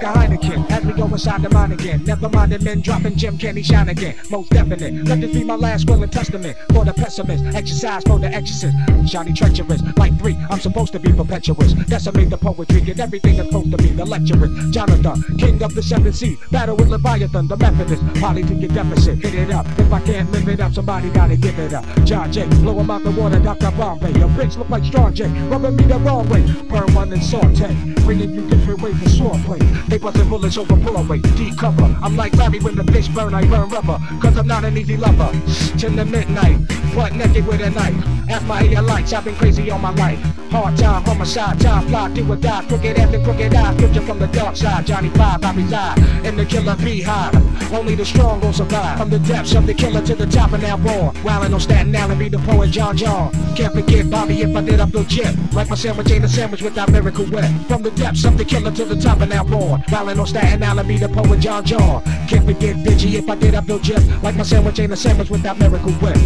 Geheimnis. A Heineken as we go inside the mine again. Never mind the men dropping Jim Kenny shine again. Most definite. Let this be my last will and testament for the pessimist. Exercise for the exorcist. Shiny treacherous. Like three, I'm supposed to be perpetuous. Decimate the poetry and everything that's supposed to be the lecturist. Jonathan, king of the seven seas. Battle with Leviathan, the Methodist. Poly to your deficit. Hit it up. If I can't live it up, somebody gotta give it up. John Jay, blow him out the water, Dr. Bombay. Your bitch look like Strong J. Rubbing me the wrong way. Burn one and saute. Bringing you different ways of sword play. They busting bullets over Broadway. Deep cover. I'm like Larry when the bitch burn, I burn rubber. Cause I'm not an easy lover. Till the midnight. Butt naked with a knife. At my ear lights, I've been crazy all my life. Hard time, homicide, time fly, do or die. Crooked after crooked eye, scripture from the dark side. Johnny Five, I reside in the killer beehive. Only the strong will survive. From the depths of the killer to the top and now born. Wildin' on Staten Island, be the poet John John. Can't forget Bobby if I did, I feel jet. Like my sandwich ain't a sandwich without miracle wet. From the depths of the killer to the top and now born. Wildin' on Staten Island, be the poet John John. Can't forget Digi if I did, I feel jet. Like my sandwich ain't a sandwich without miracle wet.